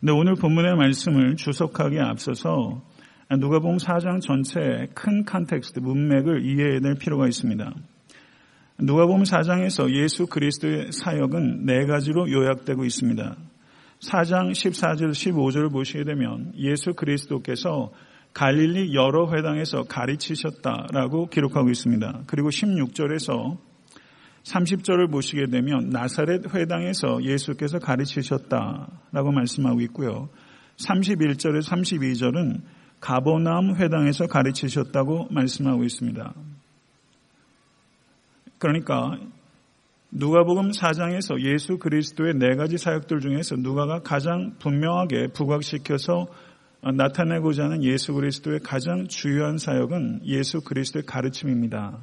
근데 오늘 본문의 말씀을 주석하기에 앞서서 누가복음 4장 전체의 큰 context, 문맥을 이해해야 될 필요가 있습니다. 누가복음 4장에서 예수 그리스도의 사역은 네 가지로 요약되고 있습니다. 4장 14절 15절을 보시게 되면 예수 그리스도께서 갈릴리 여러 회당에서 가르치셨다라고 기록하고 있습니다. 그리고 16절에서 30절을 보시게 되면 나사렛 회당에서 예수께서 가르치셨다라고 말씀하고 있고요. 31절에서 32절은 가보나움 회당에서 가르치셨다고 말씀하고 있습니다. 그러니까 누가복음 4장에서 예수 그리스도의 네 가지 사역들 중에서 누가가 가장 분명하게 부각시켜서 나타내고자 하는 예수 그리스도의 가장 주요한 사역은 예수 그리스도의 가르침입니다.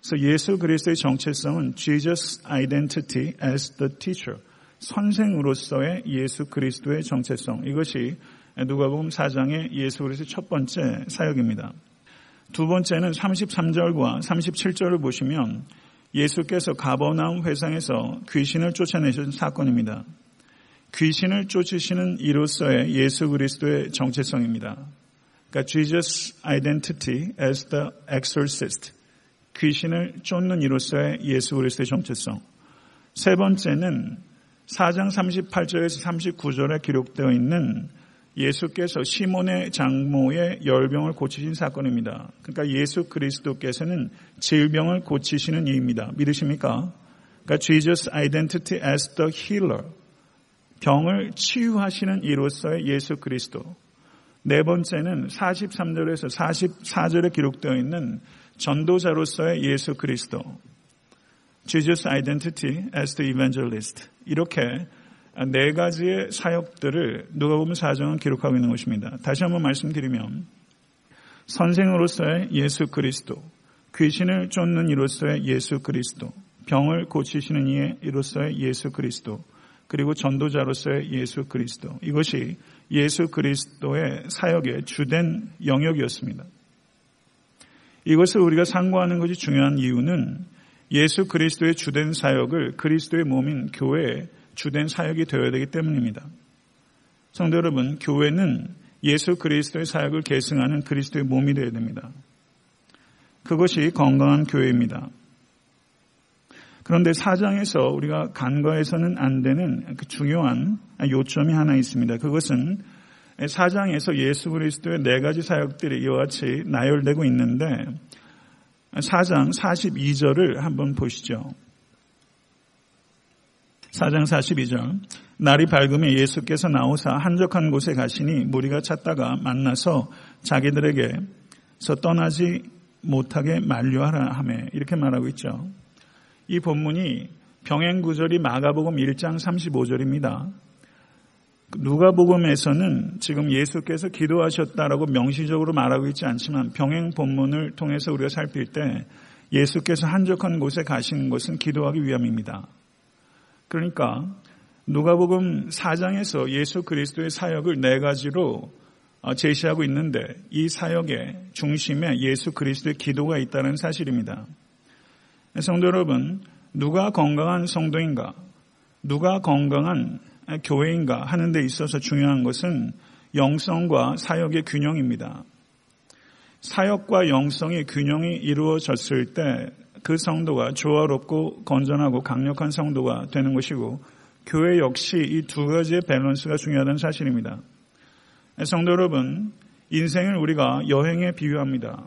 그래서 예수 그리스도의 정체성은 Jesus identity as the teacher. 선생으로서의 예수 그리스도의 정체성. 이것이 누가복음 4장의 예수 그리스도의 첫 번째 사역입니다. 두 번째는 33절과 37절을 보시면 예수께서 가버나움 회상에서 귀신을 쫓아내신 사건입니다. 귀신을 쫓으시는 이로서의 예수 그리스도의 정체성입니다. 그러니까 Jesus identity as the exorcist. 귀신을 쫓는 이로서의 예수 그리스도의 정체성. 세 번째는 4장 38절에서 39절에 기록되어 있는 예수께서 시몬의 장모의 열병을 고치신 사건입니다. 그러니까 예수 그리스도께서는 질병을 고치시는 이입니다. 믿으십니까? 그러니까 Jesus identity as the healer. 병을 치유하시는 이로서의 예수 그리스도. 네 번째는 43절에서 44절에 기록되어 있는 전도자로서의 예수 그리스도. Jesus identity as the evangelist. 이렇게 네 가지의 사역들을 누가 보면 사정은 기록하고 있는 것입니다. 다시 한번 말씀드리면 선생으로서의 예수 그리스도, 귀신을 쫓는 이로서의 예수 그리스도, 병을 고치시는 이의 이로서의 예수 그리스도, 그리고 전도자로서의 예수 그리스도. 이것이 예수 그리스도의 사역의 주된 영역이었습니다. 이것을 우리가 상고하는 것이 중요한 이유는 예수 그리스도의 주된 사역을 그리스도의 몸인 교회에 주된 사역이 되어야 되기 때문입니다. 성도 여러분, 교회는 예수 그리스도의 사역을 계승하는 그리스도의 몸이 되어야 됩니다. 그것이 건강한 교회입니다. 그런데 사장에서 우리가 간과해서는 안 되는 그 중요한 요점이 하나 있습니다. 그것은 사장에서 예수 그리스도의 네 가지 사역들이 이와 같이 나열되고 있는데 사장 42절을 한번 보시죠. 4장 42절 날이 밝으면 예수께서 나오사 한적한 곳에 가시니 무리가 찾다가 만나서 자기들에게서 떠나지 못하게 만류하라 하며 이렇게 말하고 있죠. 이 본문이 병행 구절이 마가복음 1장 35절입니다. 누가복음에서는 지금 예수께서 기도하셨다라고 명시적으로 말하고 있지 않지만 병행 본문을 통해서 우리가 살필 때 예수께서 한적한 곳에 가신 것은 기도하기 위함입니다. 그러니까 누가복음 4장에서 예수 그리스도의 사역을 네 가지로 어, 제시하고 있는데 이 사역의 중심에 예수 그리스도의 기도가 있다는 사실입니다. 성도 여러분, 누가 건강한 성도인가, 누가 건강한 교회인가 하는 데 있어서 중요한 것은 영성과 사역의 균형입니다. 사역과 영성의 균형이 이루어졌을 때 그 성도가 조화롭고 건전하고 강력한 성도가 되는 것이고 교회 역시 이 두 가지의 밸런스가 중요하다는 사실입니다. 성도 여러분, 인생을 우리가 여행에 비유합니다.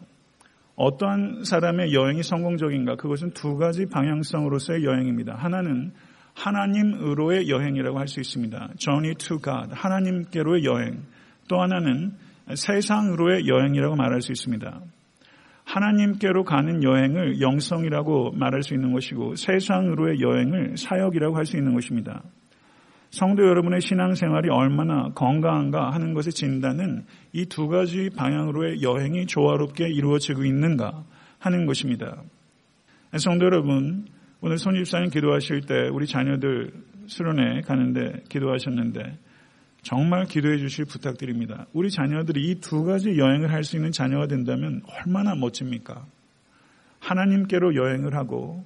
어떠한 사람의 여행이 성공적인가? 그것은 두 가지 방향성으로서의 여행입니다. 하나는 하나님으로의 여행이라고 할 수 있습니다. Journey to God. 하나님께로의 여행. 또 하나는 세상으로의 여행이라고 말할 수 있습니다. 하나님께로 가는 여행을 영성이라고 말할 수 있는 것이고 세상으로의 여행을 사역이라고 할 수 있는 것입니다. 성도 여러분의 신앙생활이 얼마나 건강한가 하는 것의 진단은 이 두 가지 방향으로의 여행이 조화롭게 이루어지고 있는가 하는 것입니다. 성도 여러분, 오늘 손 집사님 기도하실 때 우리 자녀들 수련회 가는데 기도하셨는데 정말 기도해 주실 부탁드립니다. 우리 자녀들이 이 두 가지 여행을 할 수 있는 자녀가 된다면 얼마나 멋집니까? 하나님께로 여행을 하고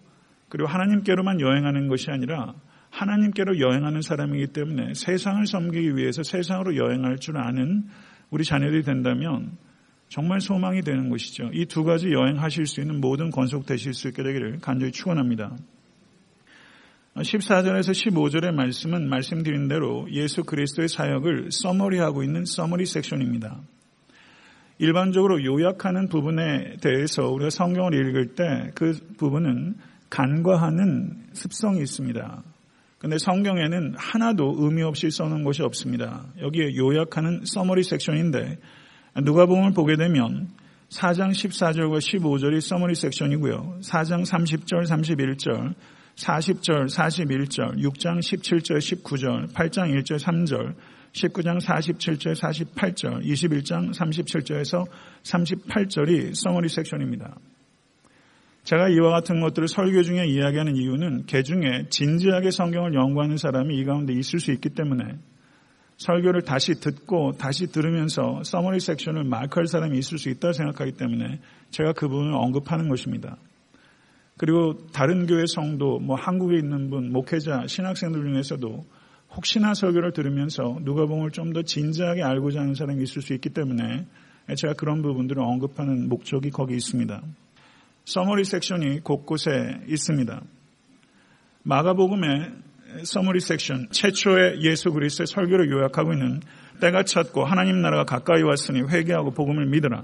그리고 하나님께로만 여행하는 것이 아니라 하나님께로 여행하는 사람이기 때문에 세상을 섬기기 위해서 세상으로 여행할 줄 아는 우리 자녀들이 된다면 정말 소망이 되는 것이죠. 이 두 가지 여행하실 수 있는 모든 권속되실 수 있게 되기를 간절히 축원합니다. 14절에서 15절의 말씀은 말씀드린 대로 예수 그리스도의 사역을 summary하고 있는 summary section입니다. 일반적으로 요약하는 부분에 대해서 우리가 성경을 읽을 때 그 부분은 간과하는 습성이 있습니다. 근데 성경에는 하나도 의미 없이 써놓은 것이 없습니다. 여기에 요약하는 summary section인데 누가복음을 보게 되면 4장 14절과 15절이 서머리 섹션이고요. 4장 30절, 31절, 40절, 41절, 6장 17절, 19절, 8장 1절, 3절, 19장 47절, 48절, 21장 37절에서 38절이 서머리 섹션입니다. 제가 이와 같은 것들을 설교 중에 이야기하는 이유는 개 중에 진지하게 성경을 연구하는 사람이 이 가운데 있을 수 있기 때문에 설교를 다시 듣고 다시 들으면서 summary section을 마크할 사람이 있을 수 있다고 생각하기 때문에 제가 그 부분을 언급하는 것입니다. 그리고 다른 교회 성도, 뭐 한국에 있는 분, 목회자, 신학생들 중에서도 혹시나 설교를 들으면서 누가복음을 좀 더 진지하게 알고자 하는 사람이 있을 수 있기 때문에 제가 그런 부분들을 언급하는 목적이 거기 있습니다. summary section이 곳곳에 있습니다. 마가복음의 서머리 섹션 최초의 예수 그리스도의 설교를 요약하고 있는 때가 찼고 하나님 나라가 가까이 왔으니 회개하고 복음을 믿으라.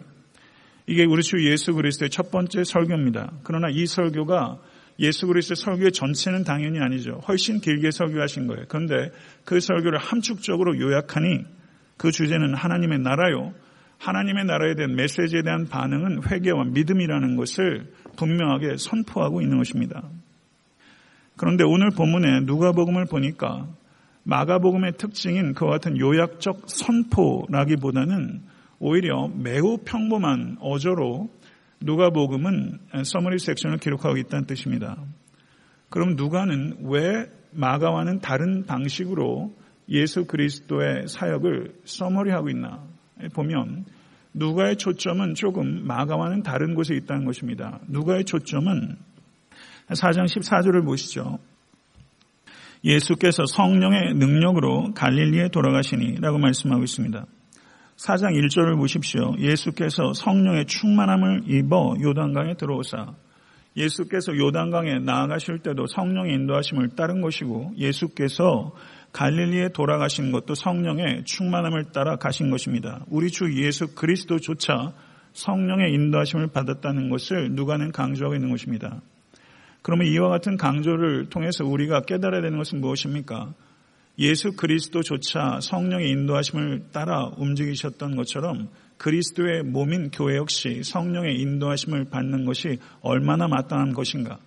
이게 우리 주 예수 그리스도의 첫 번째 설교입니다. 그러나 이 설교가 예수 그리스도의 설교의 전체는 당연히 아니죠. 훨씬 길게 설교하신 거예요. 그런데 그 설교를 함축적으로 요약하니 그 주제는 하나님의 나라요. 하나님의 나라에 대한 메시지에 대한 반응은 회개와 믿음이라는 것을 분명하게 선포하고 있는 것입니다. 그런데 오늘 본문에 누가복음을 보니까 마가복음의 특징인 그와 같은 요약적 선포라기보다는 오히려 매우 평범한 어조로 누가복음은 서머리 섹션을 기록하고 있다는 뜻입니다. 그럼 누가는 왜 마가와는 다른 방식으로 예수 그리스도의 사역을 서머리하고 있나? 보면 누가의 초점은 조금 마가와는 다른 곳에 있다는 것입니다. 누가의 초점은 4장 14절을 보시죠. 예수께서 성령의 능력으로 갈릴리에 돌아가시니 라고 말씀하고 있습니다. 4장 1절을 보십시오. 예수께서 성령의 충만함을 입어 요단강에 들어오사 예수께서 요단강에 나아가실 때도 성령의 인도하심을 따른 것이고 예수께서 갈릴리에 돌아가신 것도 성령의 충만함을 따라 가신 것입니다. 우리 주 예수 그리스도조차 성령의 인도하심을 받았다는 것을 누가는 강조하고 있는 것입니다. 그러면 이와 같은 강조를 통해서 우리가 깨달아야 되는 것은 무엇입니까? 예수 그리스도조차 성령의 인도하심을 따라 움직이셨던 것처럼 그리스도의 몸인 교회 역시 성령의 인도하심을 받는 것이 얼마나 마땅한 것인가?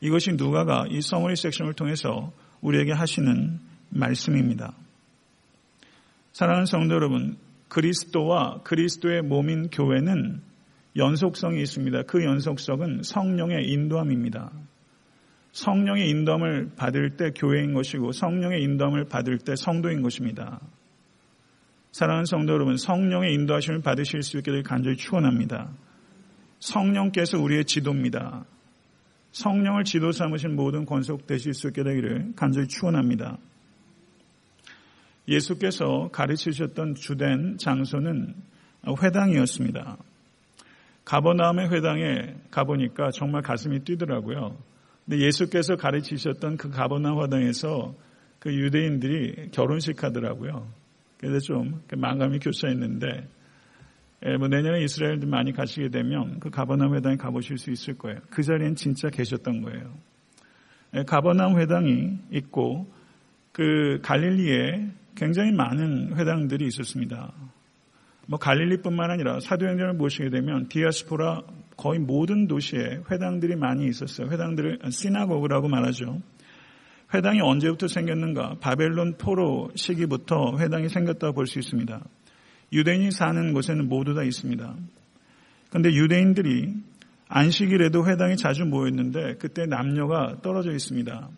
이것이 누가가 이 서머리 섹션을 통해서 우리에게 하시는 말씀입니다. 사랑하는 성도 여러분, 그리스도와 그리스도의 몸인 교회는 연속성이 있습니다. 그 연속성은 성령의 인도함입니다. 성령의 인도함을 받을 때 교회인 것이고 성령의 인도함을 받을 때 성도인 것입니다. 사랑하는 성도 여러분, 성령의 인도하심을 받으실 수 있게 될 간절히 축원합니다. 성령께서 우리의 지도입니다. 성령을 지도 삼으신 모든 권속 되실 수 있게 되기를 간절히 축원합니다. 예수께서 가르치셨던 주된 장소는 회당이었습니다. 가버나움의 회당에 가보니까 정말 가슴이 뛰더라고요. 근데 예수께서 가르치셨던 그 가버나움 회당에서 그 유대인들이 결혼식 하더라고요. 그래서 좀 망감이 교차했는데 예, 뭐 내년에 이스라엘들 많이 가시게 되면 그 가버나움 회당에 가보실 수 있을 거예요. 그 자리엔 진짜 계셨던 거예요. 예, 가버나움 회당이 있고 그 갈릴리에 굉장히 많은 회당들이 있었습니다. 뭐 갈릴리뿐만 아니라 사도행전을 보시게 되면 디아스포라 거의 모든 도시에 회당들이 많이 있었어요. 회당들을 시나고그라고 말하죠. 회당이 언제부터 생겼는가? 바벨론 포로 시기부터 회당이 생겼다고 볼 수 있습니다. 유대인이 사는 곳에는 모두 다 있습니다. 그런데 유대인들이 안식일에도 회당이 자주 모였는데 그때 남녀가 떨어져 있습니다.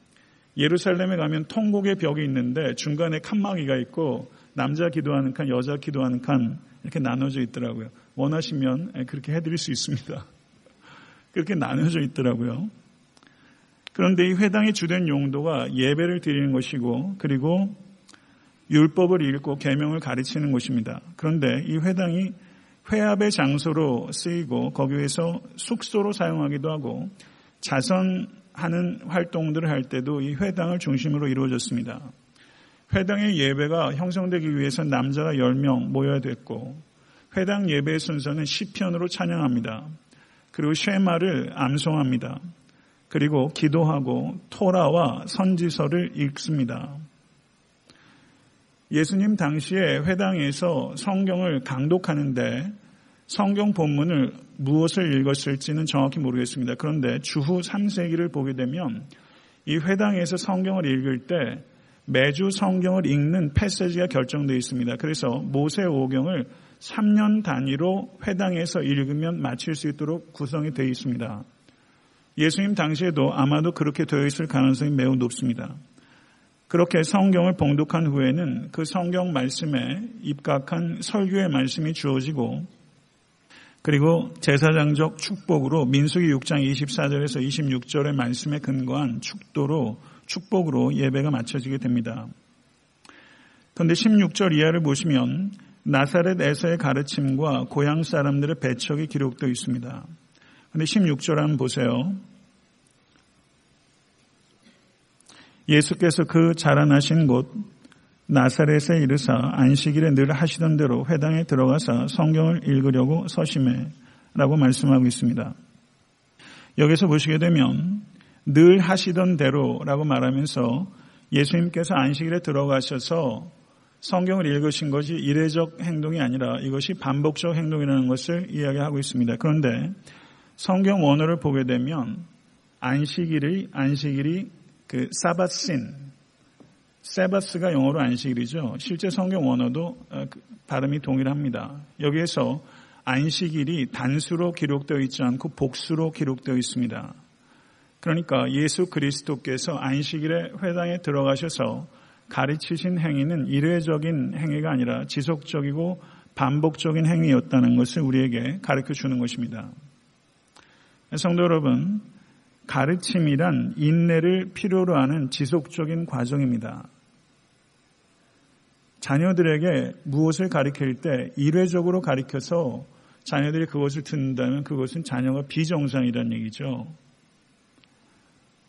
예루살렘에 가면 통곡의 벽이 있는데 중간에 칸막이가 있고 남자 기도하는 칸, 여자 기도하는 칸 이렇게 나눠져 있더라고요. 원하시면 그렇게 해드릴 수 있습니다. 그렇게 나눠져 있더라고요. 그런데 이 회당의 주된 용도가 예배를 드리는 것이고 그리고 율법을 읽고 계명을 가르치는 곳입니다. 그런데 이 회당이 회합의 장소로 쓰이고 거기에서 숙소로 사용하기도 하고 자선하는 활동들을 할 때도 이 회당을 중심으로 이루어졌습니다. 회당의 예배가 형성되기 위해서 남자가 10명 모여야 됐고 회당 예배의 순서는 시편으로 찬양합니다. 그리고 쉐마를 암송합니다. 그리고 기도하고 토라와 선지서를 읽습니다. 예수님 당시에 회당에서 성경을 강독하는데 성경 본문을 무엇을 읽었을지는 정확히 모르겠습니다. 그런데 주후 3세기를 보게 되면 이 회당에서 성경을 읽을 때 매주 성경을 읽는 패세지가 결정되어 있습니다. 그래서 모세 오경을 3년 단위로 회당에서 읽으면 마칠 수 있도록 구성이 되어 있습니다. 예수님 당시에도 아마도 그렇게 되어 있을 가능성이 매우 높습니다. 그렇게 성경을 봉독한 후에는 그 성경 말씀에 입각한 설교의 말씀이 주어지고 그리고 제사장적 축복으로 민수기 6장 24절에서 26절의 말씀에 근거한 축도로 축복으로 예배가 마쳐지게 됩니다. 그런데 16절 이하를 보시면 나사렛에서의 가르침과 고향 사람들의 배척이 기록되어 있습니다. 그런데 16절 한번 보세요. 예수께서 그 자라나신 곳 나사렛에 이르사 안식일에 늘 하시던 대로 회당에 들어가서 성경을 읽으려고 서심해 라고 말씀하고 있습니다. 여기서 보시게 되면 늘 하시던 대로라고 말하면서 예수님께서 안식일에 들어가셔서 성경을 읽으신 것이 이례적 행동이 아니라 이것이 반복적 행동이라는 것을 이야기하고 있습니다. 그런데 성경 원어를 보게 되면 안식일이 안식일이 그 사바신 세바스가 영어로 안식일이죠. 실제 성경 원어도 어, 그 발음이 동일합니다. 여기에서 안식일이 단수로 기록되어 있지 않고 복수로 기록되어 있습니다. 그러니까 예수 그리스도께서 안식일에 회당에 들어가셔서 가르치신 행위는 일회적인 행위가 아니라 지속적이고 반복적인 행위였다는 것을 우리에게 가르쳐 주는 것입니다. 성도 여러분, 가르침이란 인내를 필요로 하는 지속적인 과정입니다. 자녀들에게 무엇을 가르칠 때 일회적으로 가르쳐서 자녀들이 그것을 듣는다면 그것은 자녀가 비정상이라는 얘기죠.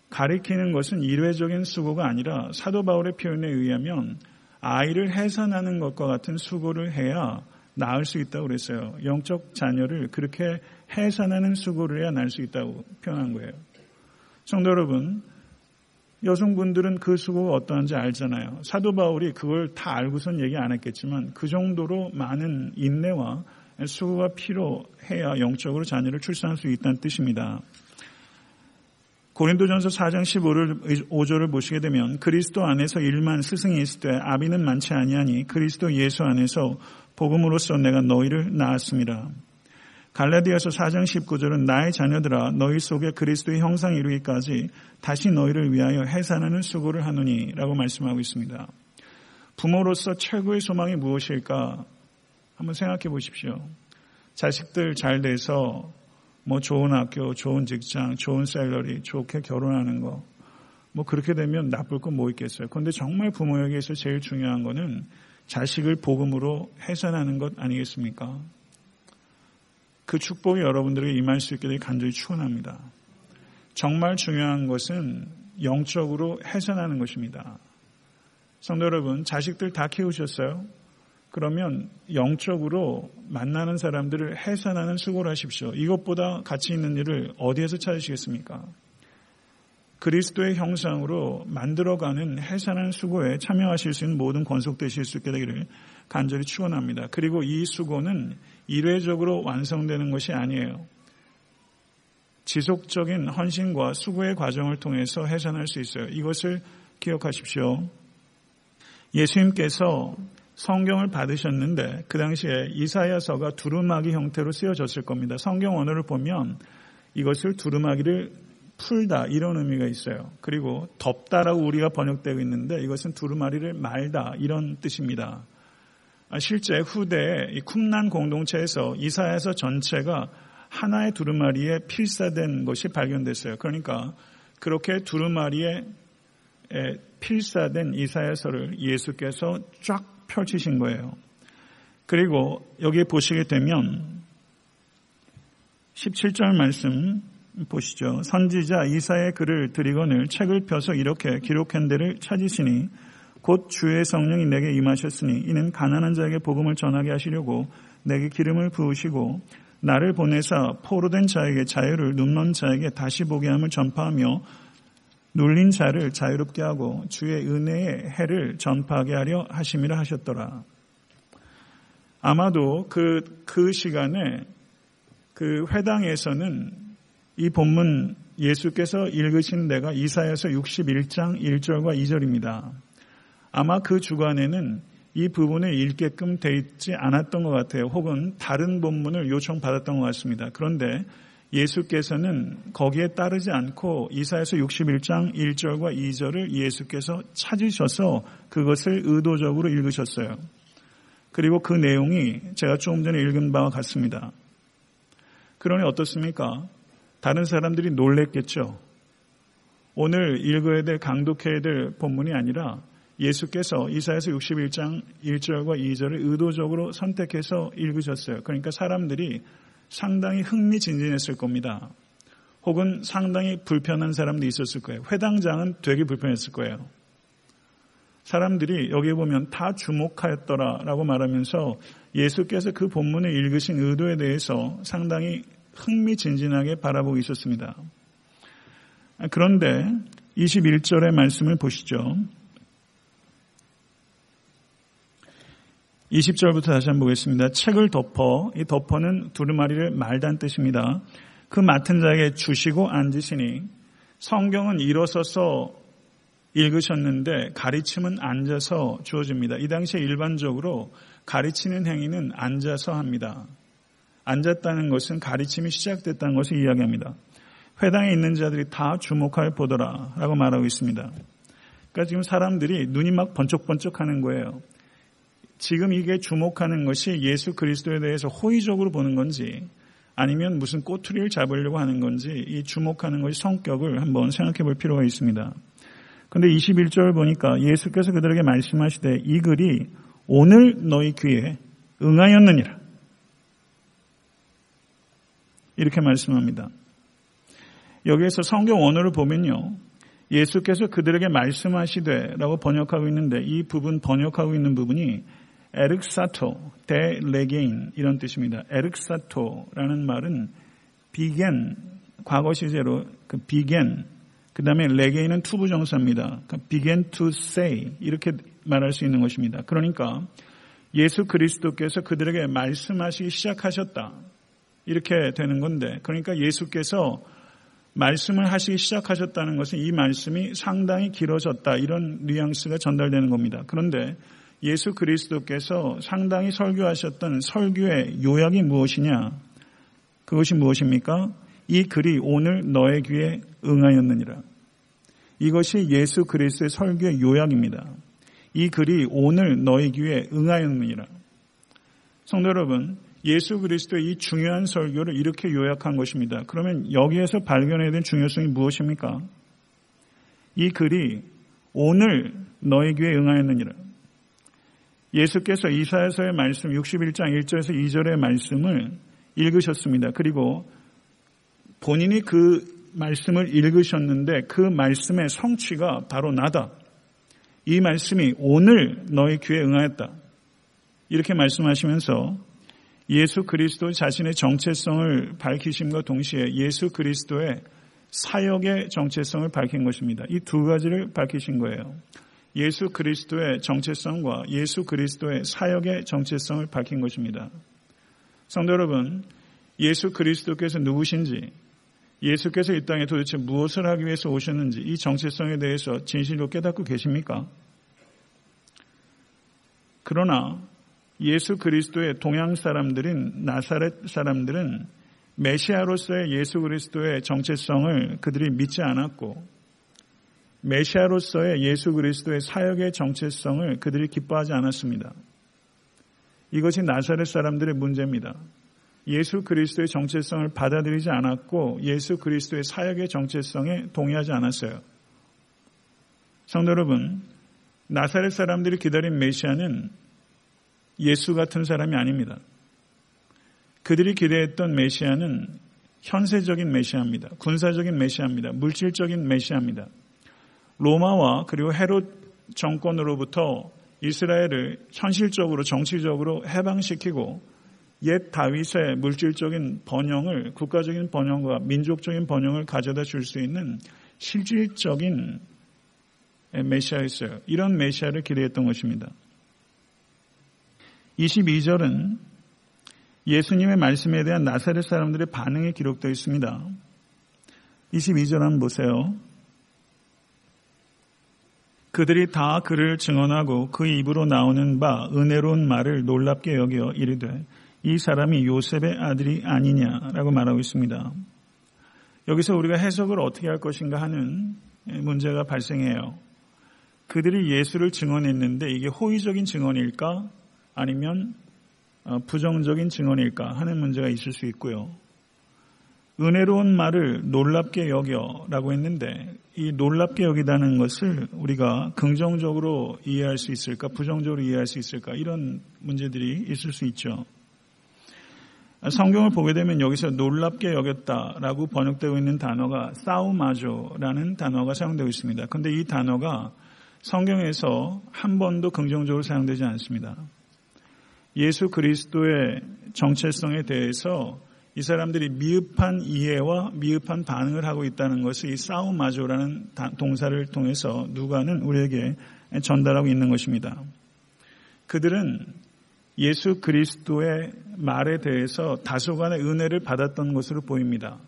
가리키는 것은 일회적인 수고가 아니라 사도 바울의 표현에 의하면 아이를 해산하는 것과 같은 수고를 해야 나을 수 있다고 그랬어요. 영적 자녀를 그렇게 해산하는 수고를 해야 나을 수 있다고 표현한 거예요. 성도 여러분, 여성분들은 그 수고가 어떠한지 알잖아요. 사도 바울이 그걸 다 알고선 얘기 안 했겠지만 그 정도로 많은 인내와 수고가 필요해야 영적으로 자녀를 출산할 수 있다는 뜻입니다. 고린도전서 4장 15를, 5절을 보시게 되면 그리스도 안에서 일만 스승이 있을 때 아비는 많지 아니하니 그리스도 예수 안에서 복음으로써 내가 너희를 낳았습니다. 갈라디아서 4장 19절은 나의 자녀들아 너희 속에 그리스도의 형상 이루기까지 다시 너희를 위하여 해산하는 수고를 하노니 라고 말씀하고 있습니다. 부모로서 최고의 소망이 무엇일까? 한번 생각해 보십시오. 자식들 잘 돼서 뭐 좋은 학교, 좋은 직장, 좋은 셀러리, 좋게 결혼하는 거. 뭐 그렇게 되면 나쁠 건 뭐 있겠어요. 그런데 정말 부모에게서 제일 중요한 거는 자식을 복음으로 해산하는 것 아니겠습니까? 그 축복이 여러분들에게 임할 수 있게 되길 간절히 축원합니다. 정말 중요한 것은 영적으로 해산하는 것입니다. 성도 여러분, 자식들 다 키우셨어요? 그러면 영적으로 만나는 사람들을 해산하는 수고를 하십시오. 이것보다 가치 있는 일을 어디에서 찾으시겠습니까? 그리스도의 형상으로 만들어가는 해산하는 수고에 참여하실 수 있는 모든 권속되실 수 있게 되기를 간절히 축원합니다. 그리고 이 수고는 일회적으로 완성되는 것이 아니에요. 지속적인 헌신과 수고의 과정을 통해서 해산할 수 있어요. 이것을 기억하십시오. 예수님께서 성경을 받으셨는데 그 당시에 이사야서가 두루마기 형태로 쓰여졌을 겁니다. 성경 언어를 보면 이것을 두루마기를 풀다 이런 의미가 있어요. 그리고 덮다라고 우리가 번역되고 있는데 이것은 두루마리를 말다 이런 뜻입니다. 아, 실제 후대에 이 쿰난 공동체에서 이사야서 전체가 하나의 두루마리에 필사된 것이 발견됐어요. 그러니까 그렇게 두루마리에 필사된 이사야서를 예수께서 쫙 펼치신 거예요. 그리고 여기에 보시게 되면 17절 말씀 보시죠. 선지자 이사의 글을 드리거늘 책을 펴서 이렇게 기록한 데를 찾으시니 곧 주의 성령이 내게 임하셨으니 이는 가난한 자에게 복음을 전하게 하시려고 내게 기름을 부으시고 나를 보내사 포로된 자에게 자유를 눈먼 자에게 다시 보게 함을 전파하며 눌린 자를 자유롭게 하고 주의 은혜의 해를 전파하게 하려 하심이라 하셨더라. 아마도 그, 그 시간에 그 회당에서는 이 본문 예수께서 읽으신 데가 이사야서 61장 1절과 2절입니다. 아마 그 주간에는 이 부분을 읽게끔 돼 있지 않았던 것 같아요. 혹은 다른 본문을 요청받았던 것 같습니다. 그런데 예수께서는 거기에 따르지 않고 이사에서 61장 1절과 2절을 예수께서 찾으셔서 그것을 의도적으로 읽으셨어요. 그리고 그 내용이 제가 조금 전에 읽은 바와 같습니다. 그러니 어떻습니까? 다른 사람들이 놀랬겠죠. 오늘 읽어야 될 강독해야 될 본문이 아니라 예수께서 이사에서 61장 1절과 2절을 의도적으로 선택해서 읽으셨어요. 그러니까 사람들이 상당히 흥미진진했을 겁니다. 혹은 상당히 불편한 사람도 있었을 거예요. 회당장은 되게 불편했을 거예요. 사람들이 여기 보면 다 주목하였더라라고 말하면서 예수께서 그 본문을 읽으신 의도에 대해서 상당히 흥미진진하게 바라보고 있었습니다. 그런데 21절의 말씀을 보시죠. 20절부터 다시 한번 보겠습니다. 책을 덮어, 이 덮어는 두루마리를 말단 뜻입니다. 그 맡은 자에게 주시고 앉으시니 성경은 일어서서 읽으셨는데 가르침은 앉아서 주어집니다. 이 당시에 일반적으로 가르치는 행위는 앉아서 합니다. 앉았다는 것은 가르침이 시작됐다는 것을 이야기합니다. 회당에 있는 자들이 다 주목하여 보더라 라고 말하고 있습니다. 그러니까 지금 사람들이 눈이 막 번쩍번쩍 하는 거예요. 지금 이게 주목하는 것이 예수 그리스도에 대해서 호의적으로 보는 건지 아니면 무슨 꼬투리를 잡으려고 하는 건지 이 주목하는 것이 성격을 한번 생각해 볼 필요가 있습니다. 그런데 21절 보니까 예수께서 그들에게 말씀하시되 이 글이 오늘 너희 귀에 응하였느니라. 이렇게 말씀합니다. 여기에서 성경 원어를 보면요. 예수께서 그들에게 말씀하시되 라고 번역하고 있는데 이 부분 번역하고 있는 부분이 ἤρξατο, δὲ λέγειν 이런 뜻입니다. ἤρξατο라는 말은 begin 과거 시제로 그 began 그 다음에 λέγειν은 to부정사입니다. 그 begin to say 이렇게 말할 수 있는 것입니다. 그러니까 예수 그리스도께서 그들에게 말씀하시기 시작하셨다. 이렇게 되는 건데 그러니까 예수께서 말씀을 하시기 시작하셨다는 것은 이 말씀이 상당히 길어졌다. 이런 뉘앙스가 전달되는 겁니다. 그런데 예수 그리스도께서 상당히 설교하셨던 설교의 요약이 무엇이냐? 그것이 무엇입니까? 이 글이 오늘 너의 귀에 응하였느니라. 이것이 예수 그리스도의 설교의 요약입니다. 이 글이 오늘 너희 귀에 응하였느니라. 성도 여러분, 예수 그리스도의 이 중요한 설교를 이렇게 요약한 것입니다. 그러면 여기에서 발견해야 될 중요성이 무엇입니까? 이 글이 오늘 너희 귀에 응하였느니라. 예수께서 이사야서의 말씀 61장 1절에서 2절의 말씀을 읽으셨습니다. 그리고 본인이 그 말씀을 읽으셨는데 그 말씀의 성취가 바로 나다. 이 말씀이 오늘 너희 귀에 응하였다. 이렇게 말씀하시면서 예수 그리스도 자신의 정체성을 밝히심과 동시에 예수 그리스도의 사역의 정체성을 밝힌 것입니다. 이 두 가지를 밝히신 거예요. 예수 그리스도의 정체성과 예수 그리스도의 사역의 정체성을 밝힌 것입니다. 성도 여러분, 예수 그리스도께서 누구신지, 예수께서 이 땅에 도대체 무엇을 하기 위해서 오셨는지 이 정체성에 대해서 진실로 깨닫고 계십니까? 그러나 예수 그리스도의 동양 사람들인 나사렛 사람들은 메시아로서의 예수 그리스도의 정체성을 그들이 믿지 않았고 메시아로서의 예수 그리스도의 사역의 정체성을 그들이 기뻐하지 않았습니다. 이것이 나사렛 사람들의 문제입니다. 예수 그리스도의 정체성을 받아들이지 않았고 예수 그리스도의 사역의 정체성에 동의하지 않았어요. 성도 여러분, 나사렛 사람들이 기다린 메시아는 예수 같은 사람이 아닙니다. 그들이 기대했던 메시아는 현세적인 메시아입니다. 군사적인 메시아입니다. 물질적인 메시아입니다. 로마와 그리고 헤롯 정권으로부터 이스라엘을 현실적으로 정치적으로 해방시키고 옛 다윗의 물질적인 번영을 국가적인 번영과 민족적인 번영을 가져다 줄 수 있는 실질적인 메시아였어요. 이런 메시아를 기대했던 것입니다. 22절은 예수님의 말씀에 대한 나사렛 사람들의 반응이 기록되어 있습니다. 22절 한번 보세요. 그들이 다 그를 증언하고 그 입으로 나오는 바 은혜로운 말을 놀랍게 여겨 이르되 이 사람이 요셉의 아들이 아니냐라고 말하고 있습니다. 여기서 우리가 해석을 어떻게 할 것인가 하는 문제가 발생해요. 그들이 예수를 증언했는데 이게 호의적인 증언일까 아니면 어, 부정적인 증언일까 하는 문제가 있을 수 있고요. 은혜로운 말을 놀랍게 여겨라고 했는데 이 놀랍게 여기다는 것을 우리가 긍정적으로 이해할 수 있을까, 부정적으로 이해할 수 있을까 이런 문제들이 있을 수 있죠. 성경을 보게 되면 여기서 놀랍게 여겼다라고 번역되고 있는 단어가 사우마조라는 단어가 사용되고 있습니다. 그런데 이 단어가 성경에서 한 번도 긍정적으로 사용되지 않습니다. 예수 그리스도의 정체성에 대해서 이 사람들이 미흡한 이해와 미흡한 반응을 하고 있다는 것을 이 싸움마조라는 동사를 통해서 누가는 우리에게 전달하고 있는 것입니다. 그들은 예수 그리스도의 말에 대해서 다소간의 은혜를 받았던 것으로 보입니다.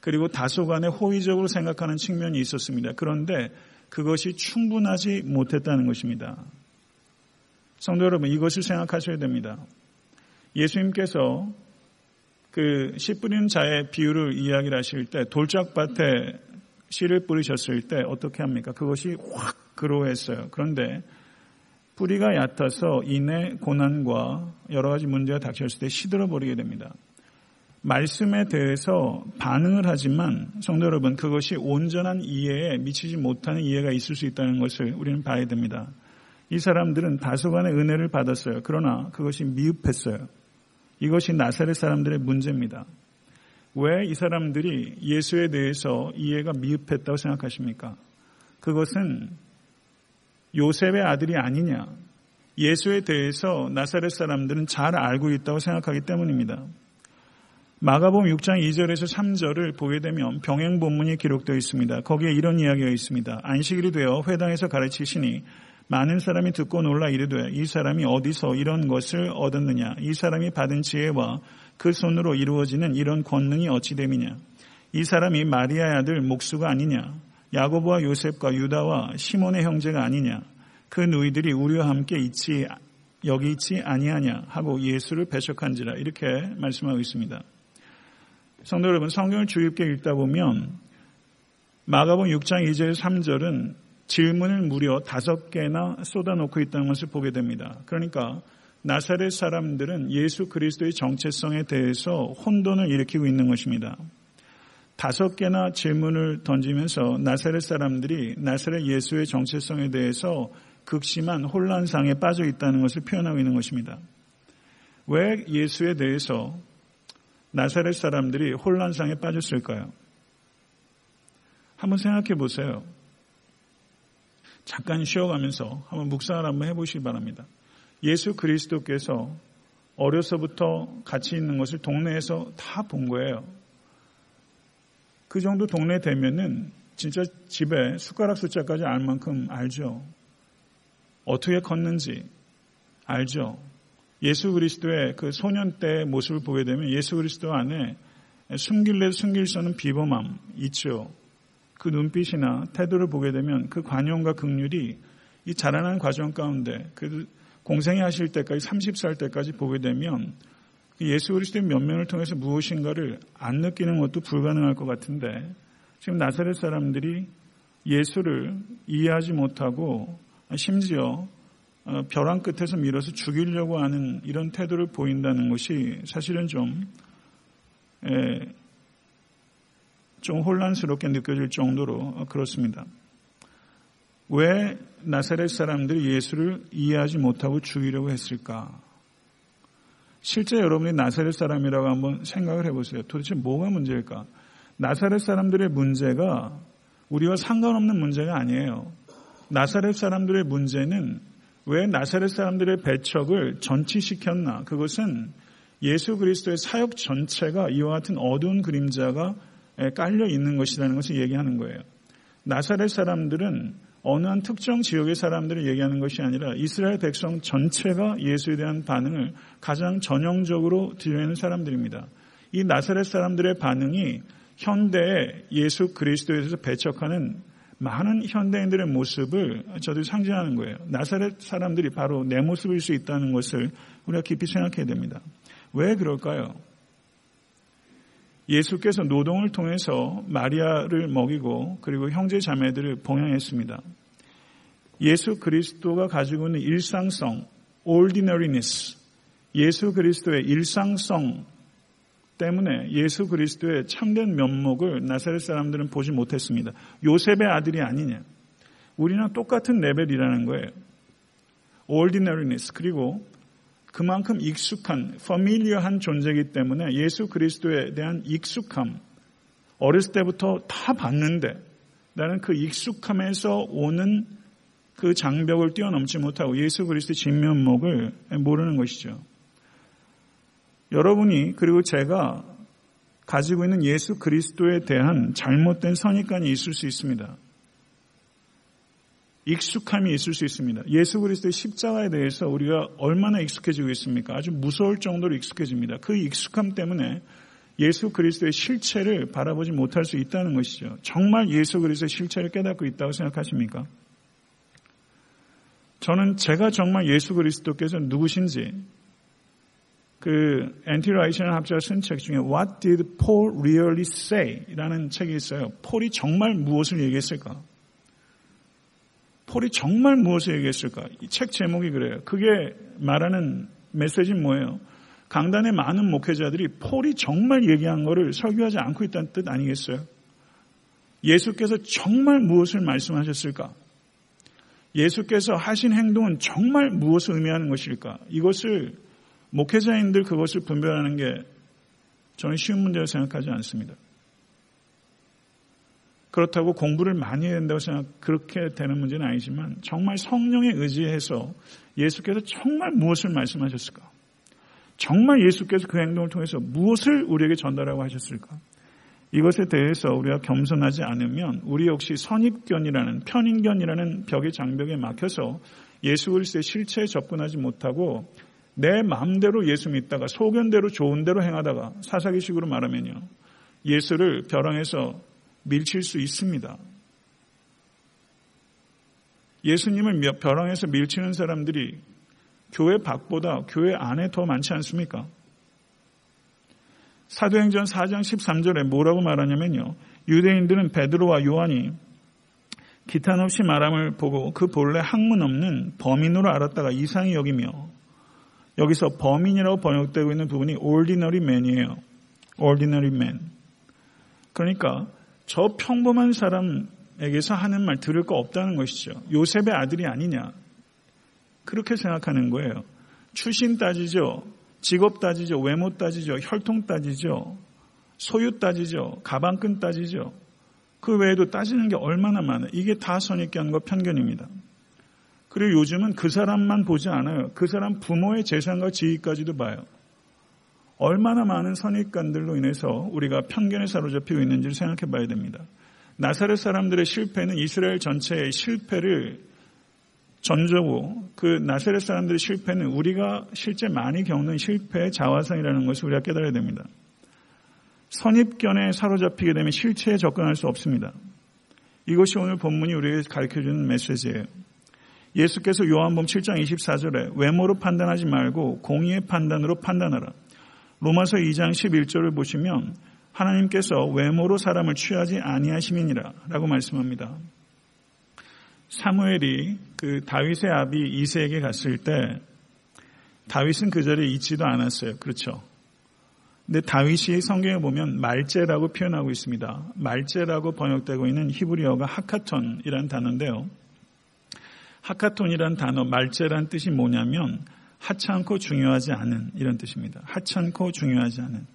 그리고 다소간의 호의적으로 생각하는 측면이 있었습니다. 그런데 그것이 충분하지 못했다는 것입니다. 성도 여러분, 이것을 생각하셔야 됩니다. 예수님께서 그 씨 뿌리는 자의 비유를 이야기를 하실 때 돌짝밭에 씨를 뿌리셨을 때 어떻게 합니까? 그것이 확 그로했어요. 그런데 뿌리가 얕아서 인해 고난과 여러 가지 문제가 닥쳤을 때 시들어 버리게 됩니다. 말씀에 대해서 반응을 하지만 성도 여러분 그것이 온전한 이해에 미치지 못하는 이해가 있을 수 있다는 것을 우리는 봐야 됩니다. 이 사람들은 다소간의 은혜를 받았어요. 그러나 그것이 미흡했어요. 이것이 나사렛 사람들의 문제입니다. 왜 이 사람들이 예수에 대해서 이해가 미흡했다고 생각하십니까? 그것은 요셉의 아들이 아니냐. 예수에 대해서 나사렛 사람들은 잘 알고 있다고 생각하기 때문입니다. 마가복음 6장 2절에서 3절을 보게 되면 병행 본문이 기록되어 있습니다. 거기에 이런 이야기가 있습니다. 안식일이 되어 회당에서 가르치시니 많은 사람이 듣고 놀라 이르되 이 사람이 어디서 이런 것을 얻었느냐? 이 사람이 받은 지혜와 그 손으로 이루어지는 이런 권능이 어찌 됨이냐? 이 사람이 마리아의 아들 목수가 아니냐? 야고보와 요셉과 유다와 시몬의 형제가 아니냐? 그 누이들이 우리와 함께 있지 여기 있지 아니하냐? 하고 예수를 배척한지라. 이렇게 말씀하고 있습니다. 성도 여러분 성경을 주의 깊게 읽다 보면 마가복 6장 2절 3절은 질문을 무려 다섯 개나 쏟아놓고 있다는 것을 보게 됩니다. 그러니까 나사렛 사람들은 예수 그리스도의 정체성에 대해서 혼돈을 일으키고 있는 것입니다. 다섯 개나 질문을 던지면서 나사렛 사람들이 나사렛 예수의 정체성에 대해서 극심한 혼란상에 빠져 있다는 것을 표현하고 있는 것입니다. 왜 예수에 대해서 나사렛 사람들이 혼란상에 빠졌을까요? 한번 생각해 보세요. 잠깐 쉬어가면서 한번 묵상을 한번 해보시기 바랍니다. 예수 그리스도께서 어려서부터 같이 있는 것을 동네에서 다 본 거예요. 그 정도 동네 되면은 진짜 집에 숟가락 숫자까지 알 만큼 알죠. 어떻게 컸는지 알죠. 예수 그리스도의 그 소년 때의 모습을 보게 되면 예수 그리스도 안에 숨길래 숨길 수 없는 비범함 있죠. 그 눈빛이나 태도를 보게 되면 그 관용과 극률이 이 자라나는 과정 가운데 그 공생이 하실 때까지 30살 때까지 보게 되면 그 예수 그리스도의 면면을 통해서 무엇인가를 안 느끼는 것도 불가능할 것 같은데 지금 나사렛 사람들이 예수를 이해하지 못하고 심지어 어, 벼랑 끝에서 밀어서 죽이려고 하는 이런 태도를 보인다는 것이 사실은 좀, 에, 좀 혼란스럽게 느껴질 정도로 그렇습니다. 왜 나사렛 사람들이 예수를 이해하지 못하고 죽이려고 했을까? 실제 여러분이 나사렛 사람이라고 한번 생각을 해보세요. 도대체 뭐가 문제일까? 나사렛 사람들의 문제가 우리와 상관없는 문제가 아니에요. 나사렛 사람들의 문제는 왜 나사렛 사람들의 배척을 전치시켰나? 그것은 예수 그리스도의 사역 전체가 이와 같은 어두운 그림자가 깔려 있는 것이라는 것을 얘기하는 거예요. 나사렛 사람들은 어느 한 특정 지역의 사람들을 얘기하는 것이 아니라 이스라엘 백성 전체가 예수에 대한 반응을 가장 전형적으로 드러내는 사람들입니다. 이 나사렛 사람들의 반응이 현대의 예수 그리스도에 대해서 배척하는 많은 현대인들의 모습을 저들이 상징하는 거예요. 나사렛 사람들이 바로 내 모습일 수 있다는 것을 우리가 깊이 생각해야 됩니다. 왜 그럴까요? 예수께서 노동을 통해서 마리아를 먹이고 그리고 형제 자매들을 봉양했습니다. 예수 그리스도가 가지고 있는 일상성, ordinariness, 예수 그리스도의 일상성 때문에 예수 그리스도의 참된 면목을 나사렛 사람들은 보지 못했습니다. 요셉의 아들이 아니냐. 우리랑 똑같은 레벨이라는 거예요. ordinariness 그리고 그만큼 익숙한 familiar한 존재이기 때문에 예수 그리스도에 대한 익숙함 어렸을 때부터 다 봤는데 나는 그 익숙함에서 오는 그 장벽을 뛰어넘지 못하고 예수 그리스도의 진면목을 모르는 것이죠. 여러분이 그리고 제가 가지고 있는 예수 그리스도에 대한 잘못된 선입관이 있을 수 있습니다. 익숙함이 있을 수 있습니다. 예수 그리스도의 십자가에 대해서 우리가 얼마나 익숙해지고 있습니까? 아주 무서울 정도로 익숙해집니다. 그 익숙함 때문에 예수 그리스도의 실체를 바라보지 못할 수 있다는 것이죠. 정말 예수 그리스도의 실체를 깨닫고 있다고 생각하십니까? 저는 제가 정말 예수 그리스도께서 누구신지 그 N.T. Wright란 학자가 쓴 책 중에 What did Paul really say? 라는 책이 있어요. 폴이 정말 무엇을 얘기했을까? 폴이 정말 무엇을 얘기했을까? 이 책 제목이 그래요. 그게 말하는 메시지는 뭐예요? 강단의 많은 목회자들이 폴이 정말 얘기한 것을 설교하지 않고 있다는 뜻 아니겠어요? 예수께서 정말 무엇을 말씀하셨을까? 예수께서 하신 행동은 정말 무엇을 의미하는 것일까? 이것을 목회자인들 그것을 분별하는 게 저는 쉬운 문제라고 생각하지 않습니다. 그렇다고 공부를 많이 해야 된다고 생각, 그렇게 되는 문제는 아니지만 정말 성령에 의지해서 예수께서 정말 무엇을 말씀하셨을까? 정말 예수께서 그 행동을 통해서 무엇을 우리에게 전달하고 하셨을까? 이것에 대해서 우리가 겸손하지 않으면 우리 역시 선입견이라는 편인견이라는 벽의 장벽에 막혀서 예수 그리스도의 실체에 접근하지 못하고 내 마음대로 예수 믿다가 소견대로 좋은 대로 행하다가 사사기식으로 말하면요. 예수를 벼랑에서 밀칠 수 있습니다. 예수님을 벼랑에서 밀치는 사람들이 교회 밖보다 교회 안에 더 많지 않습니까? 사도행전 4장 13절에 뭐라고 말하냐면요. 유대인들은 베드로와 요한이 기탄 없이 말함을 보고 그 본래 학문 없는 범인으로 알았다가 이상히 여기며 여기서 범인이라고 번역되고 있는 부분이 ordinary man이에요. ordinary man. 그러니까 저 평범한 사람에게서 하는 말 들을 거 없다는 것이죠. 요셉의 아들이 아니냐. 그렇게 생각하는 거예요. 출신 따지죠. 직업 따지죠. 외모 따지죠. 혈통 따지죠. 소유 따지죠. 가방끈 따지죠. 그 외에도 따지는 게 얼마나 많아요. 이게 다 선입견과 편견입니다. 그리고 요즘은 그 사람만 보지 않아요. 그 사람 부모의 재산과 지위까지도 봐요. 얼마나 많은 선입관들로 인해서 우리가 편견에 사로잡히고 있는지를 생각해 봐야 됩니다. 나사렛 사람들의 실패는 이스라엘 전체의 실패를 전적으로 그 나사렛 사람들의 실패는 우리가 실제 많이 겪는 실패의 자화상이라는 것을 우리가 깨달아야 됩니다. 선입견에 사로잡히게 되면 실체에 접근할 수 없습니다. 이것이 오늘 본문이 우리에게 가르쳐주는 메시지예요. 예수께서 요한복음 7장 24절에 외모로 판단하지 말고 공의의 판단으로 판단하라. 로마서 2장 11절을 보시면 하나님께서 외모로 사람을 취하지 아니하심이니라 라고 말씀합니다. 사무엘이 그 다윗의 아비 이세에게 갔을 때 다윗은 그 자리에 있지도 않았어요. 그렇죠. 근데 다윗이 성경에 보면 말제라고 표현하고 있습니다. 말제라고 번역되고 있는 히브리어가 하카톤이라는 단어인데요. 하카톤이란 단어, 말제란 뜻이 뭐냐면 하찮고 중요하지 않은 이런 뜻입니다. 하찮고 중요하지 않은.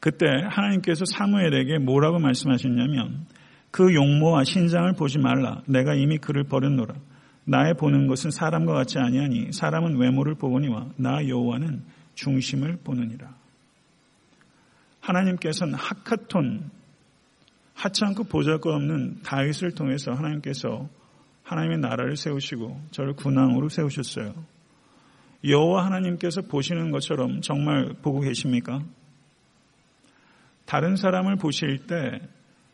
그때 하나님께서 사무엘에게 뭐라고 말씀하셨냐면 그 용모와 신장을 보지 말라. 내가 이미 그를 버렸노라. 나의 보는 것은 사람과 같지 아니하니 사람은 외모를 보거니와 나 여호와는 중심을 보느니라. 하나님께서는 하카톤 하찮고 보잘것없는 다윗을 통해서 하나님께서 하나님의 나라를 세우시고 저를 군왕으로 세우셨어요. 여호와 하나님께서 보시는 것처럼 정말 보고 계십니까? 다른 사람을 보실 때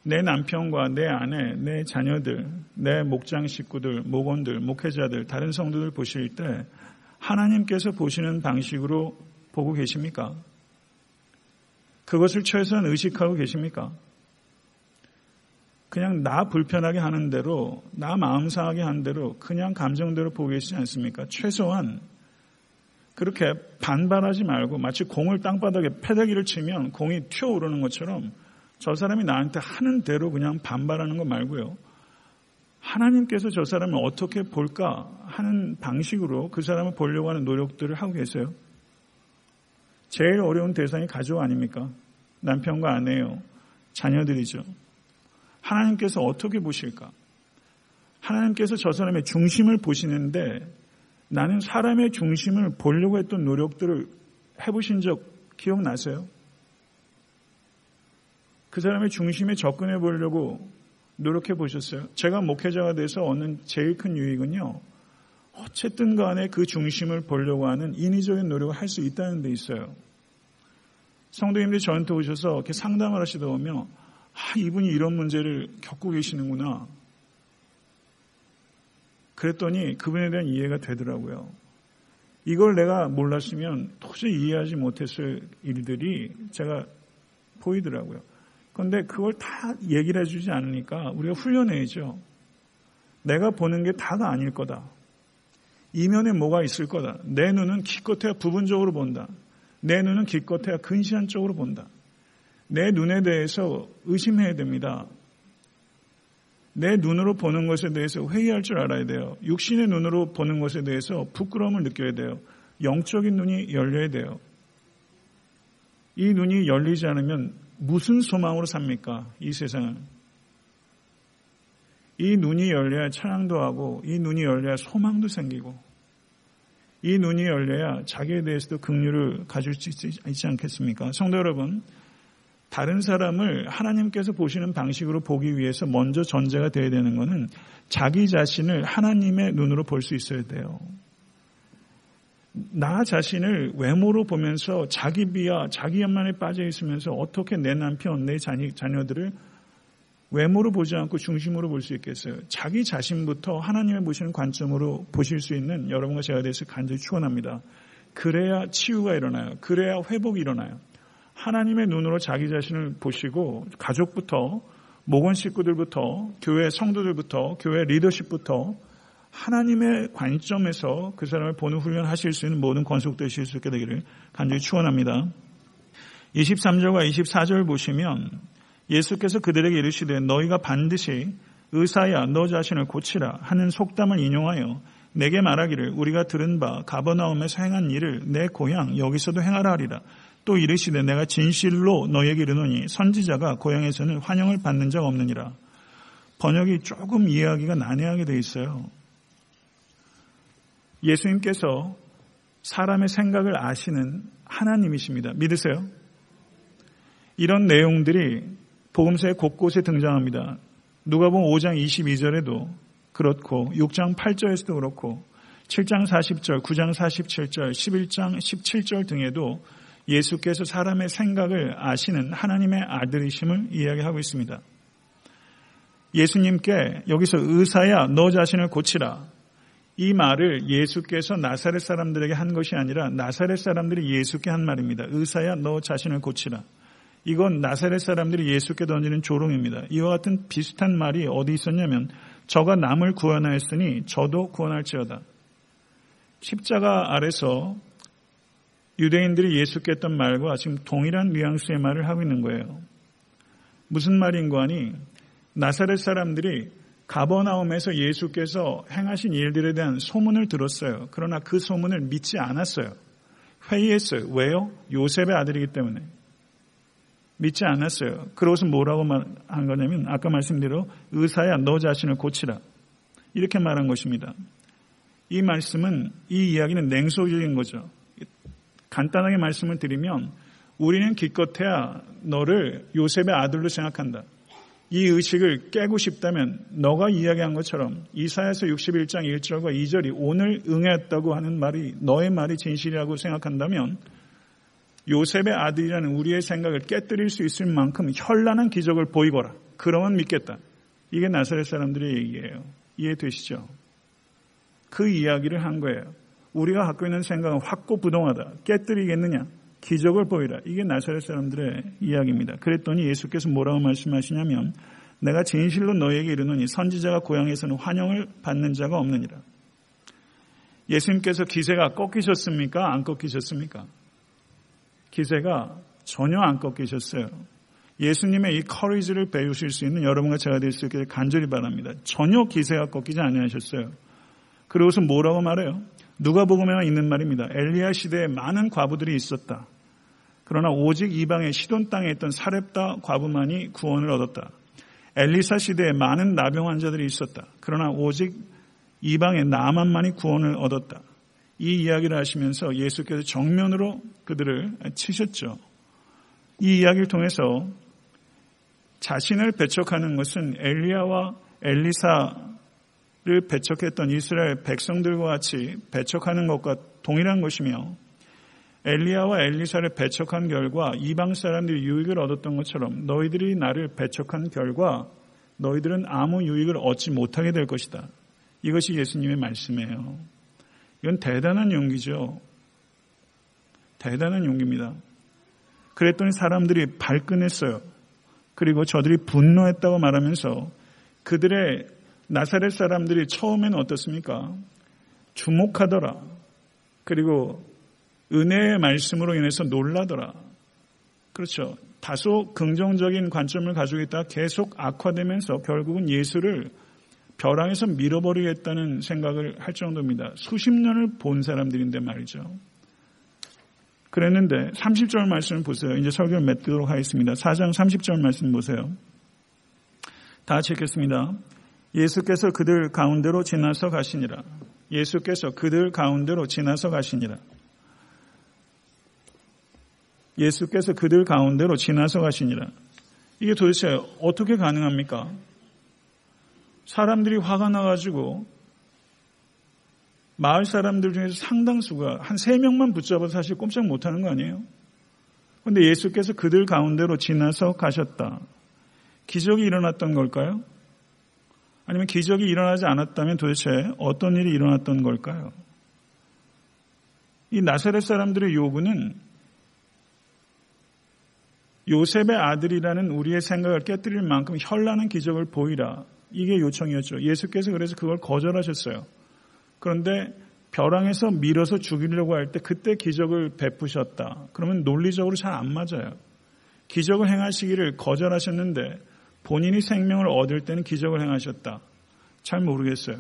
내 남편과 내 아내, 내 자녀들, 내 목장 식구들, 목원들, 목회자들, 다른 성도들 보실 때 하나님께서 보시는 방식으로 보고 계십니까? 그것을 최소한 의식하고 계십니까? 그냥 나 불편하게 하는 대로, 나 마음 상하게 하는 대로, 그냥 감정대로 보고 계시지 않습니까? 최소한 그렇게 반발하지 말고 마치 공을 땅바닥에 패대기를 치면 공이 튀어오르는 것처럼 저 사람이 나한테 하는 대로 그냥 반발하는 거 말고요. 하나님께서 저 사람을 어떻게 볼까 하는 방식으로 그 사람을 보려고 하는 노력들을 하고 계세요. 제일 어려운 대상이 가족 아닙니까? 남편과 아내요. 자녀들이죠. 하나님께서 어떻게 보실까? 하나님께서 저 사람의 중심을 보시는데 나는 사람의 중심을 보려고 했던 노력들을 해보신 적 기억나세요? 그 사람의 중심에 접근해 보려고 노력해 보셨어요? 제가 목회자가 돼서 얻는 제일 큰 유익은요. 어쨌든 간에 그 중심을 보려고 하는 인위적인 노력을 할 수 있다는 데 있어요. 성도님들이 저한테 오셔서 이렇게 상담을 하시다 보면 아, 이분이 이런 문제를 겪고 계시는구나. 그랬더니 그분에 대한 이해가 되더라고요. 이걸 내가 몰랐으면 도저히 이해하지 못했을 일들이 제가 보이더라고요. 그런데 그걸 다 얘기를 해주지 않으니까 우리가 훈련해야죠. 내가 보는 게 다가 아닐 거다. 이면에 뭐가 있을 거다. 내 눈은 기껏해야 부분적으로 본다. 내 눈은 기껏해야 근시한 쪽으로 본다. 내 눈에 대해서 의심해야 됩니다. 내 눈으로 보는 것에 대해서 회의할 줄 알아야 돼요. 육신의 눈으로 보는 것에 대해서 부끄러움을 느껴야 돼요. 영적인 눈이 열려야 돼요. 이 눈이 열리지 않으면 무슨 소망으로 삽니까? 이 세상은. 이 눈이 열려야 찬양도 하고, 이 눈이 열려야 소망도 생기고, 이 눈이 열려야 자기에 대해서도 긍휼을 가질 수 있지 않겠습니까? 성도 여러분, 다른 사람을 하나님께서 보시는 방식으로 보기 위해서 먼저 전제가 되어야 되는 것은 자기 자신을 하나님의 눈으로 볼 수 있어야 돼요. 나 자신을 외모로 보면서 자기 비하, 자기 연만에 빠져 있으면서 어떻게 내 남편, 내 자녀들을 외모로 보지 않고 중심으로 볼 수 있겠어요. 자기 자신부터 하나님의 보시는 관점으로 보실 수 있는 여러분과 제가 돼서 간절히 축원합니다. 그래야 치유가 일어나요. 그래야 회복이 일어나요. 하나님의 눈으로 자기 자신을 보시고 가족부터 목원 식구들부터 교회 성도들부터 교회 리더십부터 하나님의 관점에서 그 사람을 보는 훈련 하실 수 있는 모든 건속되실 수 있게 되기를 간절히 축원합니다. 23절과 24절 보시면 예수께서 그들에게 이르시되 너희가 반드시 의사야 너 자신을 고치라 하는 속담을 인용하여 내게 말하기를 우리가 들은 바 가버나움에서 행한 일을 내 고향 여기서도 행하라 하리라. 또 이르시되 내가 진실로 너에게 이르노니 선지자가 고향에서는 환영을 받는 자가 없느니라. 번역이 조금 이해하기가 난해하게 돼 있어요. 예수님께서 사람의 생각을 아시는 하나님이십니다. 믿으세요? 이런 내용들이 복음서의 곳곳에 등장합니다. 누가복음 5장 22절에도 그렇고 6장 8절에서도 그렇고 7장 40절, 9장 47절, 11장 17절 등에도 예수께서 사람의 생각을 아시는 하나님의 아들이심을 이야기하고 있습니다. 예수님께 여기서 의사야 너 자신을 고치라. 이 말을 예수께서 나사렛 사람들에게 한 것이 아니라 나사렛 사람들이 예수께 한 말입니다. 의사야 너 자신을 고치라. 이건 나사렛 사람들이 예수께 던지는 조롱입니다. 이와 같은 비슷한 말이 어디 있었냐면 저가 남을 구원하였으니 저도 구원할지어다. 십자가 아래서 유대인들이 예수께 했던 말과 지금 동일한 뉘앙스의 말을 하고 있는 거예요. 무슨 말인고 하니 나사렛 사람들이 가버나움에서 예수께서 행하신 일들에 대한 소문을 들었어요. 그러나 그 소문을 믿지 않았어요. 회의했어요. 왜요? 요셉의 아들이기 때문에. 믿지 않았어요. 그러고서 뭐라고 한 거냐면 아까 말씀대로 의사야 너 자신을 고치라. 이렇게 말한 것입니다. 이 말씀은 이 이야기는 냉소적인 거죠. 간단하게 말씀을 드리면 우리는 기껏해야 너를 요셉의 아들로 생각한다. 이 의식을 깨고 싶다면 너가 이야기한 것처럼 이사에서 61장 1절과 2절이 오늘 응했다고 하는 말이 너의 말이 진실이라고 생각한다면 요셉의 아들이라는 우리의 생각을 깨뜨릴 수 있을 만큼 현란한 기적을 보이거라. 그러면 믿겠다. 이게 나사렛 사람들의 얘기예요. 이해되시죠? 그 이야기를 한 거예요. 우리가 갖고 있는 생각은 확고부동하다. 깨뜨리겠느냐? 기적을 보이라. 이게 나사렛 사람들의 이야기입니다. 그랬더니 예수께서 뭐라고 말씀하시냐면 내가 진실로 너에게 이르노니 선지자가 고향에서는 환영을 받는 자가 없느니라. 예수님께서 기세가 꺾이셨습니까? 안 꺾이셨습니까? 기세가 전혀 안 꺾이셨어요. 예수님의 이 커리지를 배우실 수 있는 여러분과 제가 될 수 있게 간절히 바랍니다. 전혀 기세가 꺾이지 아니하셨어요. 그러고서 뭐라고 말해요? 누가 복음에만 있는 말입니다. 엘리야 시대에 많은 과부들이 있었다. 그러나 오직 이방의 시돈 땅에 있던 사렙다 과부만이 구원을 얻었다. 엘리사 시대에 많은 나병 환자들이 있었다. 그러나 오직 이방의 나만만이 구원을 얻었다. 이 이야기를 하시면서 예수께서 정면으로 그들을 치셨죠. 이 이야기를 통해서 자신을 배척하는 것은 엘리야와 엘리사 를 배척했던 이스라엘 백성들과 같이 배척하는 것과 동일한 것이며 엘리야와 엘리사를 배척한 결과 이방 사람들이 유익을 얻었던 것처럼 너희들이 나를 배척한 결과 너희들은 아무 유익을 얻지 못하게 될 것이다. 이것이 예수님의 말씀이에요. 이건 대단한 용기죠. 대단한 용기입니다. 그랬더니 사람들이 발끈했어요. 그리고 저들이 분노했다고 말하면서 그들의 나사렛 사람들이 처음에는 어떻습니까? 주목하더라. 그리고 은혜의 말씀으로 인해서 놀라더라. 그렇죠. 다소 긍정적인 관점을 가지고 있다가 계속 악화되면서 결국은 예수를 벼랑에서 밀어버리겠다는 생각을 할 정도입니다. 수십 년을 본 사람들인데 말이죠. 그랬는데 30절 말씀을 보세요. 이제 설교를 맺도록 하겠습니다. 4장 30절 말씀 보세요. 다 읽겠습니다. 예수께서 그들 가운데로 지나서 가시니라. 예수께서 그들 가운데로 지나서 가시니라. 예수께서 그들 가운데로 지나서 가시니라. 이게 도대체 어떻게 가능합니까? 사람들이 화가 나가지고 마을 사람들 중에서 상당수가 한 세 명만 붙잡아도 사실 꼼짝 못하는 거 아니에요? 그런데 예수께서 그들 가운데로 지나서 가셨다. 기적이 일어났던 걸까요? 아니면 기적이 일어나지 않았다면 도대체 어떤 일이 일어났던 걸까요? 이 나사렛 사람들의 요구는 요셉의 아들이라는 우리의 생각을 깨뜨릴 만큼 현란한 기적을 보이라. 이게 요청이었죠. 예수께서 그래서 그걸 거절하셨어요. 그런데 벼랑에서 밀어서 죽이려고 할 때 그때 기적을 베푸셨다. 그러면 논리적으로 잘 안 맞아요. 기적을 행하시기를 거절하셨는데 본인이 생명을 얻을 때는 기적을 행하셨다. 잘 모르겠어요.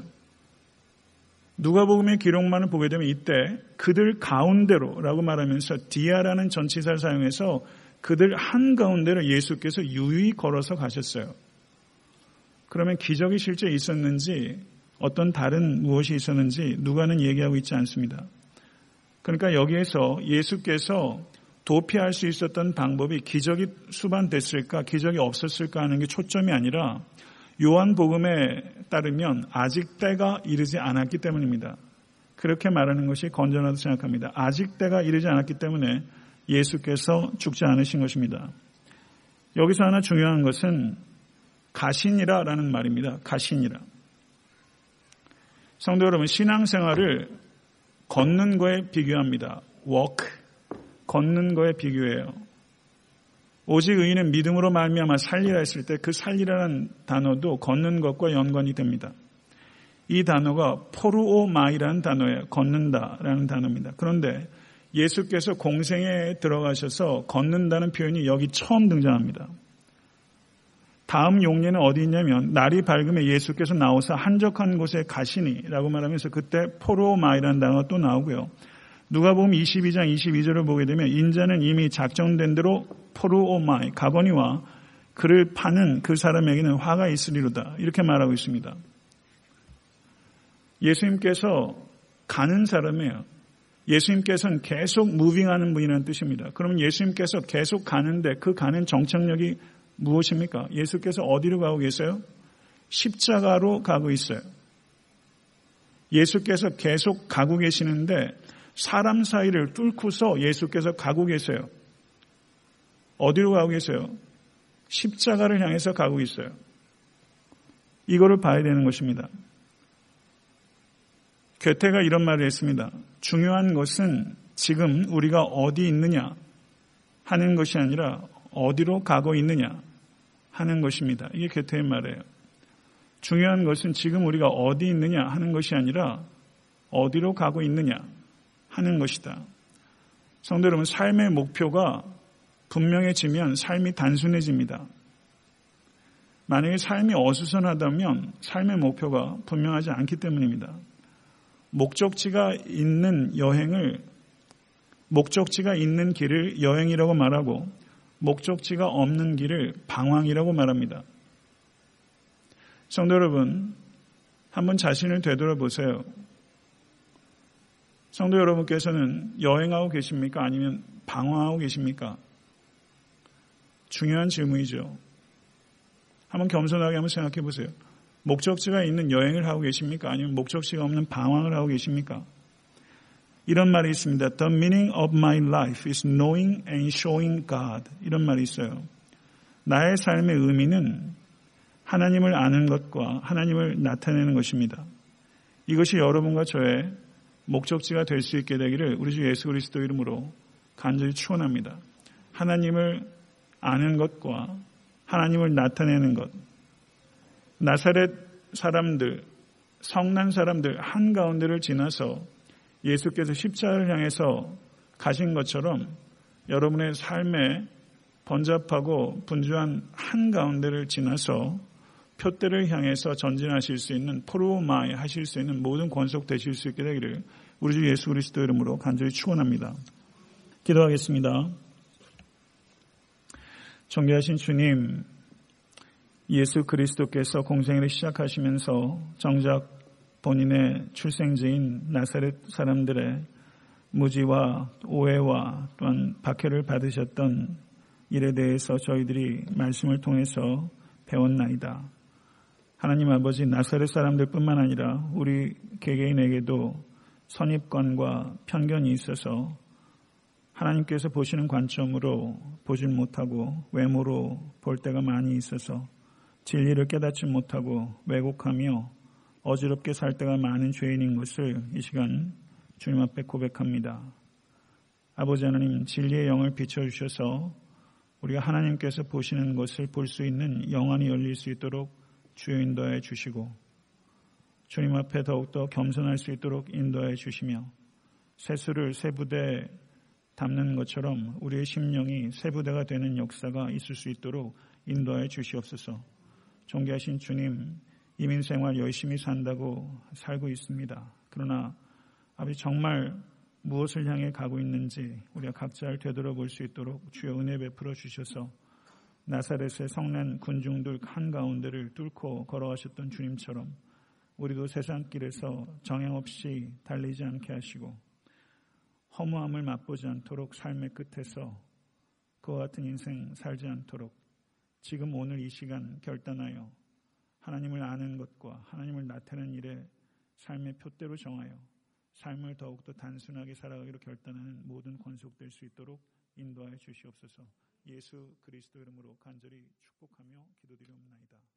누가복음의 기록만을 보게 되면 이때 그들 가운데로라고 말하면서 디아라는 전치사를 사용해서 그들 한 가운데로 예수께서 유유히 걸어서 가셨어요. 그러면 기적이 실제 있었는지 어떤 다른 무엇이 있었는지 누가는 얘기하고 있지 않습니다. 그러니까 여기에서 예수께서 도피할 수 있었던 방법이 기적이 수반됐을까, 기적이 없었을까 하는 게 초점이 아니라 요한복음에 따르면 아직 때가 이르지 않았기 때문입니다. 그렇게 말하는 것이 건전하다고 생각합니다. 아직 때가 이르지 않았기 때문에 예수께서 죽지 않으신 것입니다. 여기서 하나 중요한 것은 가신이라 라는 말입니다. 가신이라. 성도 여러분, 신앙생활을 걷는 거에 비교합니다. walk. 걷는 거에 비교해요. 오직 의인은 믿음으로 말미암아 살리라 했을 때 그 살리라는 단어도 걷는 것과 연관이 됩니다. 이 단어가 πορεύομαι라는 단어예요. 걷는다라는 단어입니다. 그런데 예수께서 공생애 들어가셔서 걷는다는 표현이 여기 처음 등장합니다. 다음 용례는 어디 있냐면 날이 밝으면 예수께서 나오사 한적한 곳에 가시니라고 말하면서 그때 πορεύομαι라는 단어가 또 나오고요. 누가 보면 22장 22절을 보게 되면 인자는 이미 작정된 대로 포로오마이 가거니와 그를 파는 그 사람에게는 화가 있으리로다 이렇게 말하고 있습니다. 예수님께서 가는 사람이에요. 예수님께서는 계속 무빙하는 분이라는 뜻입니다. 그러면 예수님께서 계속 가는데 그 가는 정착력이 무엇입니까? 예수께서 어디로 가고 계세요? 십자가로 가고 있어요. 예수께서 계속 가고 계시는데 사람 사이를 뚫고서 예수께서 가고 계세요. 어디로 가고 계세요? 십자가를 향해서 가고 있어요. 이거를 봐야 되는 것입니다. 괴테가 이런 말을 했습니다. 중요한 것은 지금 우리가 어디 있느냐 하는 것이 아니라 어디로 가고 있느냐 하는 것입니다. 이게 괴테의 말이에요. 중요한 것은 지금 우리가 어디 있느냐 하는 것이 아니라 어디로 가고 있느냐 하는 것이다. 성도 여러분, 삶의 목표가 분명해지면 삶이 단순해집니다. 만약에 삶이 어수선하다면 삶의 목표가 분명하지 않기 때문입니다. 목적지가 있는 여행을 목적지가 있는 길을 여행이라고 말하고 목적지가 없는 길을 방황이라고 말합니다. 성도 여러분, 한번 자신을 되돌아보세요. 성도 여러분께서는 여행하고 계십니까? 아니면 방황하고 계십니까? 중요한 질문이죠. 한번 겸손하게 한번 생각해 보세요. 목적지가 있는 여행을 하고 계십니까? 아니면 목적지가 없는 방황을 하고 계십니까? 이런 말이 있습니다. The meaning of my life is knowing and showing God. 이런 말이 있어요. 나의 삶의 의미는 하나님을 아는 것과 하나님을 나타내는 것입니다. 이것이 여러분과 저의 목적지가 될 수 있게 되기를 우리 주 예수 그리스도 이름으로 간절히 축원합니다. 하나님을 아는 것과 하나님을 나타내는 것, 나사렛 사람들, 성난 사람들 한 가운데를 지나서 예수께서 십자를 향해서 가신 것처럼 여러분의 삶에 번잡하고 분주한 한 가운데를 지나서 표대를 향해서 전진하실 수 있는 포로마이 하실 수 있는 모든 권속 되실 수 있게 되기를 우리 주 예수 그리스도 이름으로 간절히 축원합니다. 기도하겠습니다. 존귀하신 주님, 예수 그리스도께서 공생애를 시작하시면서 정작 본인의 출생지인 나사렛 사람들의 무지와 오해와 또한 박해를 받으셨던 일에 대해서 저희들이 말씀을 통해서 배웠나이다. 하나님 아버지 나사렛 사람들 뿐만 아니라 우리 개개인에게도 선입관과 편견이 있어서 하나님께서 보시는 관점으로 보진 못하고 외모로 볼 때가 많이 있어서 진리를 깨닫지 못하고 왜곡하며 어지럽게 살 때가 많은 죄인인 것을 이 시간 주님 앞에 고백합니다. 아버지 하나님 진리의 영을 비춰주셔서 우리가 하나님께서 보시는 것을 볼 수 있는 영안이 열릴 수 있도록 주여 인도해 주시고 주님 앞에 더욱더 겸손할 수 있도록 인도해 주시며 세수를 세 부대에 담는 것처럼 우리의 심령이 세 부대가 되는 역사가 있을 수 있도록 인도해 주시옵소서. 존귀하신 주님, 이민 생활 열심히 산다고 살고 있습니다. 그러나 아버지 정말 무엇을 향해 가고 있는지 우리가 각자를 되돌아볼 수 있도록 주여 은혜 베풀어 주셔서 나사렛의 성난 군중들 한가운데를 뚫고 걸어가셨던 주님처럼 우리도 세상길에서 정형 없이 달리지 않게 하시고 허무함을 맛보지 않도록 삶의 끝에서 그와 같은 인생 살지 않도록 지금 오늘 이 시간 결단하여 하나님을 아는 것과 하나님을 나타내는 일에 삶의 표대로 정하여 삶을 더욱더 단순하게 살아가기로 결단하는 모든 권속될 수 있도록 인도하여 주시옵소서 예수 그리스도 이름으로 간절히 축복하며 기도드리옵나이다.